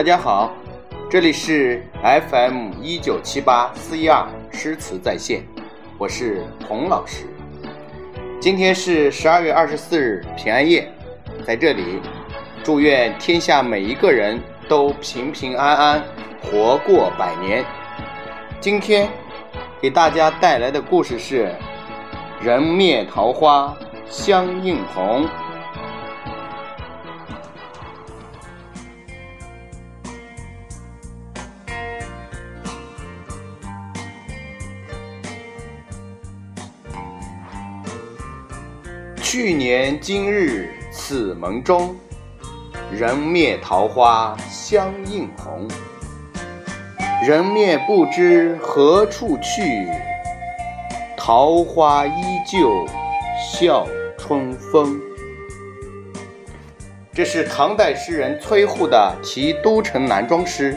大家好，这里是 FM 一九七八四一二诗词在线，我是洪老师。今天是十二月二十四日平安夜，在这里祝愿天下每一个人都平平安安，活过百年。今天给大家带来的故事是“人面桃花相映红”。去年今日此门中，人灭桃花相映红。人面不知何处去，桃花依旧笑春风。这是唐代诗人崔护的《题都城南庄》诗。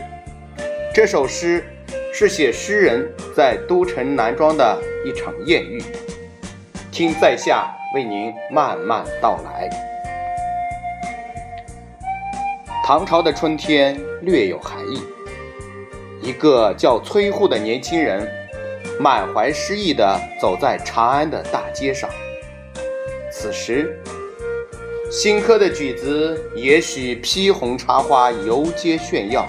这首诗是写诗人在都城南庄的一场艳遇。听在下。为您慢慢道来。唐朝的春天略有寒意，一个叫崔护的年轻人，满怀诗意地走在长安的大街上。此时，新科的举子也许披红插花游街炫耀，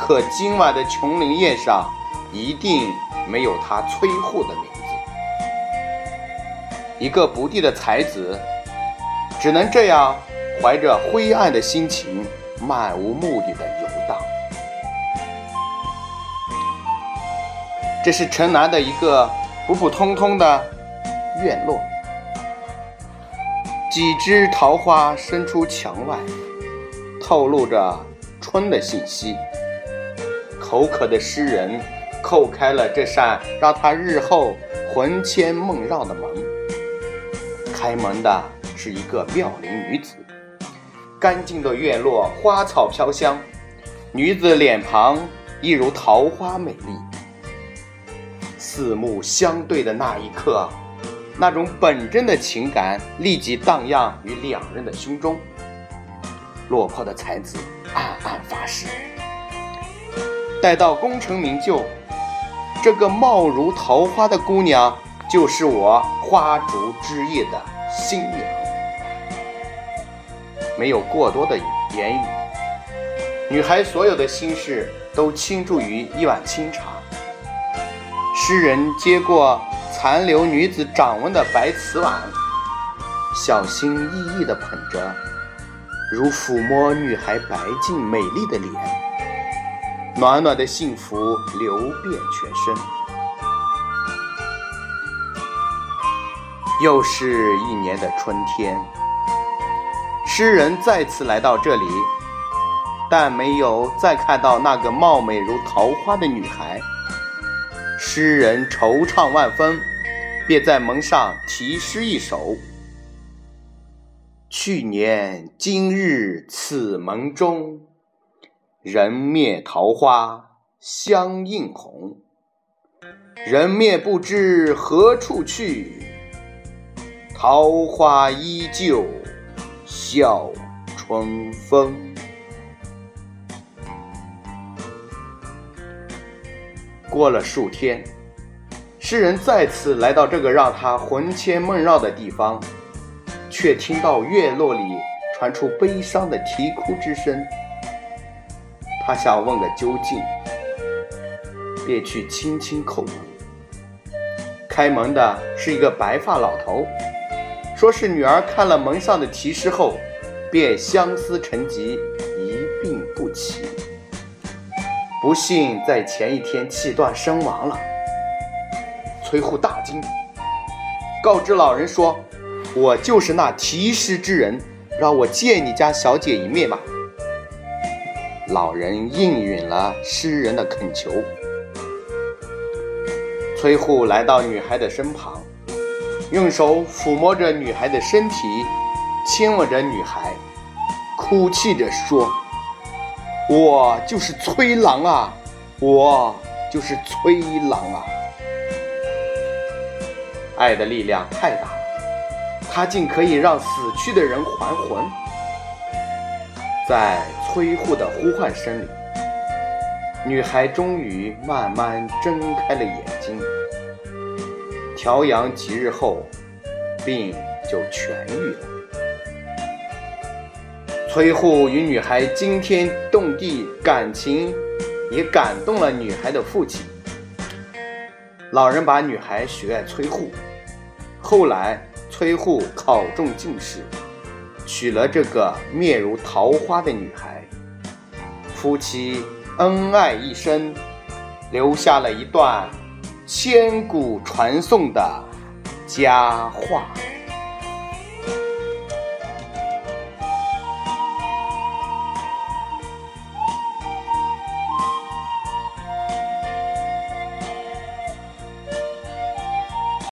可今晚的琼林宴上，一定没有他崔护的名字。一个不第的才子，只能这样怀着灰暗的心情，漫无目的的游荡。这是城南的一个普普通通的院落，几枝桃花伸出墙外，透露着春的信息。口渴的诗人叩开了这扇让他日后魂牵梦绕的门。开门的是一个妙龄女子，干净的院落花草飘香，女子脸庞一如桃花美丽。四目相对的那一刻，那种本真的情感立即荡漾于两人的胸中。落魄的才子暗暗发誓，待到功成名就，这个貌如桃花的姑娘就是我花烛之夜的。新娘没有过多的言语，女孩所有的心事都倾注于一碗清茶。诗人接过残留女子掌纹的白瓷碗，小心翼翼地捧着，如抚摸女孩白净美丽的脸，暖暖的幸福流遍全身。又是一年的春天，诗人再次来到这里，但没有再看到那个貌美如桃花的女孩。诗人惆怅万分，便在门上题诗一首：“去年今日此门中，人面桃花相映红。人面不知何处去。”桃花依旧笑春风。过了数天，诗人再次来到这个让他魂牵梦绕的地方，却听到院落里传出悲伤的啼哭之声。他想问个究竟，便去轻轻叩门。开门的是一个白发老头。说是女儿看了门上的题诗后，便相思成疾，一病不起，不幸在前一天气断身亡了。崔护大惊，告知老人说：“我就是那题诗之人，让我见你家小姐一面吧。”老人应允了诗人的恳求。崔护来到女孩的身旁。用手抚摸着女孩的身体，亲吻着女孩，哭泣着说：“我就是崔郎啊，我就是崔郎啊！”爱的力量太大了，它竟可以让死去的人还魂。在崔护的呼唤声里，女孩终于慢慢睁开了眼睛。调养几日后，病就痊愈了。崔护与女孩惊天动地感情，也感动了女孩的父亲。老人把女孩许爱崔护。后来，崔护考中进士，娶了这个面如桃花的女孩。夫妻恩爱一生，留下了一段。千古传颂的佳话。